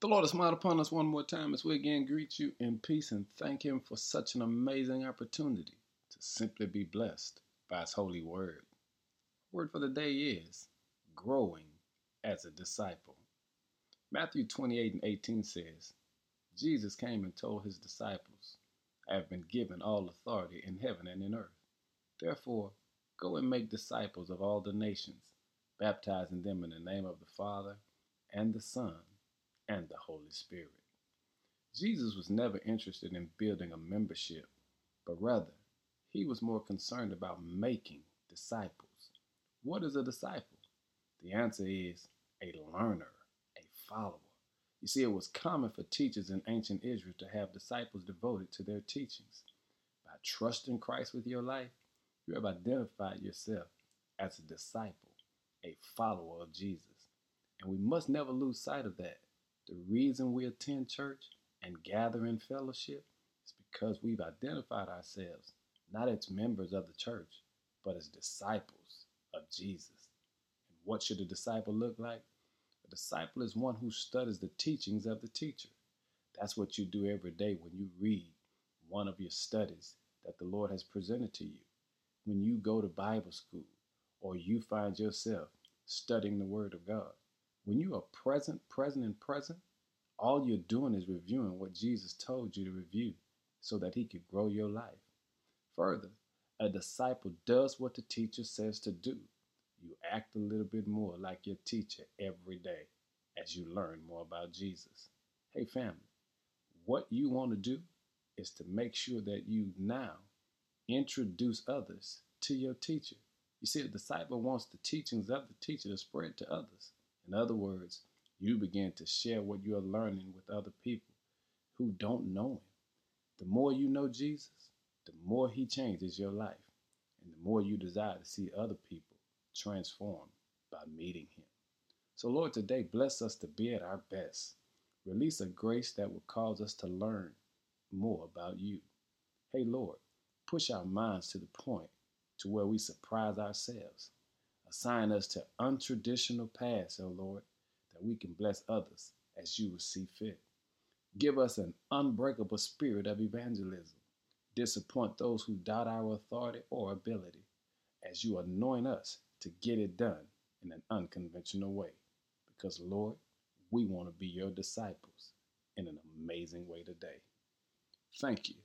The Lord has smiled upon us one more time as we again greet you in peace and thank Him for such an amazing opportunity to simply be blessed by His holy word. Word for the day is growing as a disciple. Matthew 28 and 18 says, Jesus came and told His disciples, I have been given all authority in heaven and in earth. Therefore, go and make disciples of all the nations, baptizing them in the name of the Father and the Son and the Holy Spirit. Jesus was never interested in building a membership, but rather, he was more concerned about making disciples. What is a disciple? The answer is a learner, a follower. You see, it was common for teachers in ancient Israel to have disciples devoted to their teachings. By trusting Christ with your life, you have identified yourself as a disciple, a follower of Jesus. And we must never lose sight of that. The reason we attend church and gather in fellowship is because we've identified ourselves not as members of the church, but as disciples of Jesus. And what should a disciple look like? A disciple is one who studies the teachings of the teacher. That's what you do every day when you read one of your studies that the Lord has presented to you. When you go to Bible school or you find yourself studying the Word of God. When you are present, present, and present, all you're doing is reviewing what Jesus told you to review so that he could grow your life. Further, a disciple does what the teacher says to do. You act a little bit more like your teacher every day as you learn more about Jesus. Hey, family, what you want to do is to make sure that you now introduce others to your teacher. You see, a disciple wants the teachings of the teacher to spread to others. In other words, you begin to share what you're learning with other people who don't know Him. The more you know Jesus, the more He changes your life, and the more you desire to see other people transformed by meeting Him. So, Lord, today bless us to be at our best. Release a grace that will cause us to learn more about you. Hey, Lord, push our minds to the point to where we surprise ourselves. Assign us to untraditional paths, O oh Lord, that we can bless others as you will see fit. Give us an unbreakable spirit of evangelism. Disappoint those who doubt our authority or ability as you anoint us to get it done in an unconventional way. Because, Lord, we want to be your disciples in an amazing way today. Thank you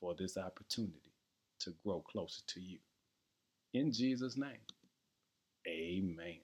for this opportunity to grow closer to you. In Jesus' name, amen.